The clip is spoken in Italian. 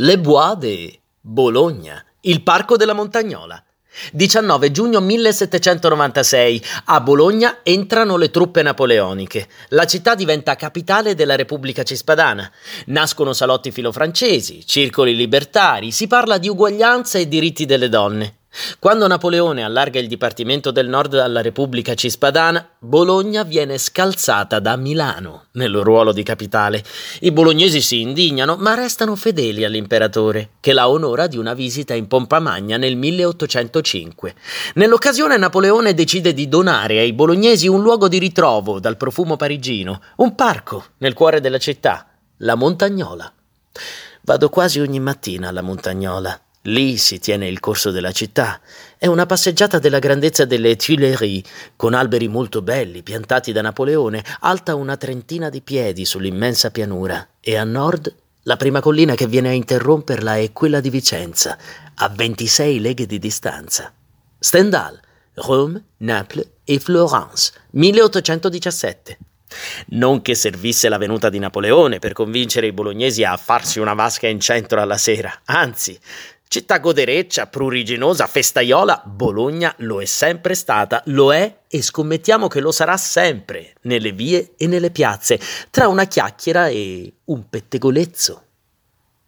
Le Bois de Bologna, il parco della Montagnola. 19 giugno 1796. A Bologna entrano le truppe napoleoniche. La città diventa capitale della Repubblica Cispadana. Nascono salotti filofrancesi, circoli libertari, si parla di uguaglianza e diritti delle donne. Quando Napoleone allarga il Dipartimento del Nord alla Repubblica Cispadana, Bologna viene scalzata da Milano nel ruolo di capitale. I bolognesi si indignano, ma restano fedeli all'imperatore, che la onora di una visita in pompa magna nel 1805. Nell'occasione Napoleone decide di donare ai bolognesi un luogo di ritrovo dal profumo parigino, un parco nel cuore della città, la Montagnola. Vado quasi ogni mattina alla Montagnola Lì si tiene il corso della città. È una passeggiata della grandezza delle Tuileries, con alberi molto belli piantati da Napoleone, alta una trentina di piedi sull'immensa pianura, e a nord la prima collina che viene a interromperla è quella di Vicenza, a 26 leghe di distanza. Stendhal, Rome, Naples e Florence, 1817. Non che servisse la venuta di Napoleone per convincere i bolognesi a farsi una vasca in centro alla sera, anzi, Città godereccia, pruriginosa, festaiola, Bologna lo è sempre stata, lo è e scommettiamo che lo sarà sempre, nelle vie e nelle piazze, tra una chiacchiera e un pettegolezzo.